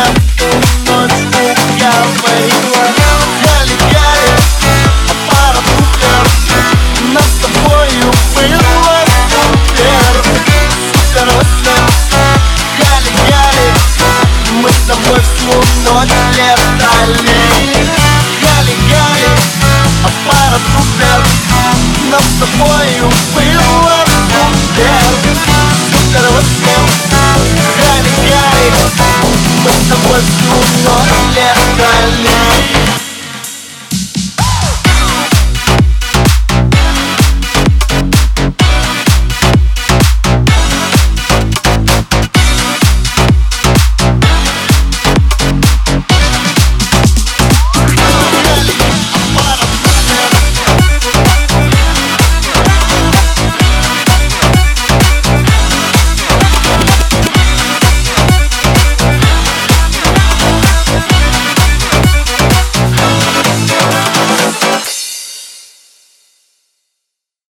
меня. В ту ночь уговорила Гали-гали, пара супер Нас с тобою было супер. Супер Гали-гали, мы с тобой всю ночь летали. Гали-гали, пара супер Нас с тобою было Гали-гали, мы с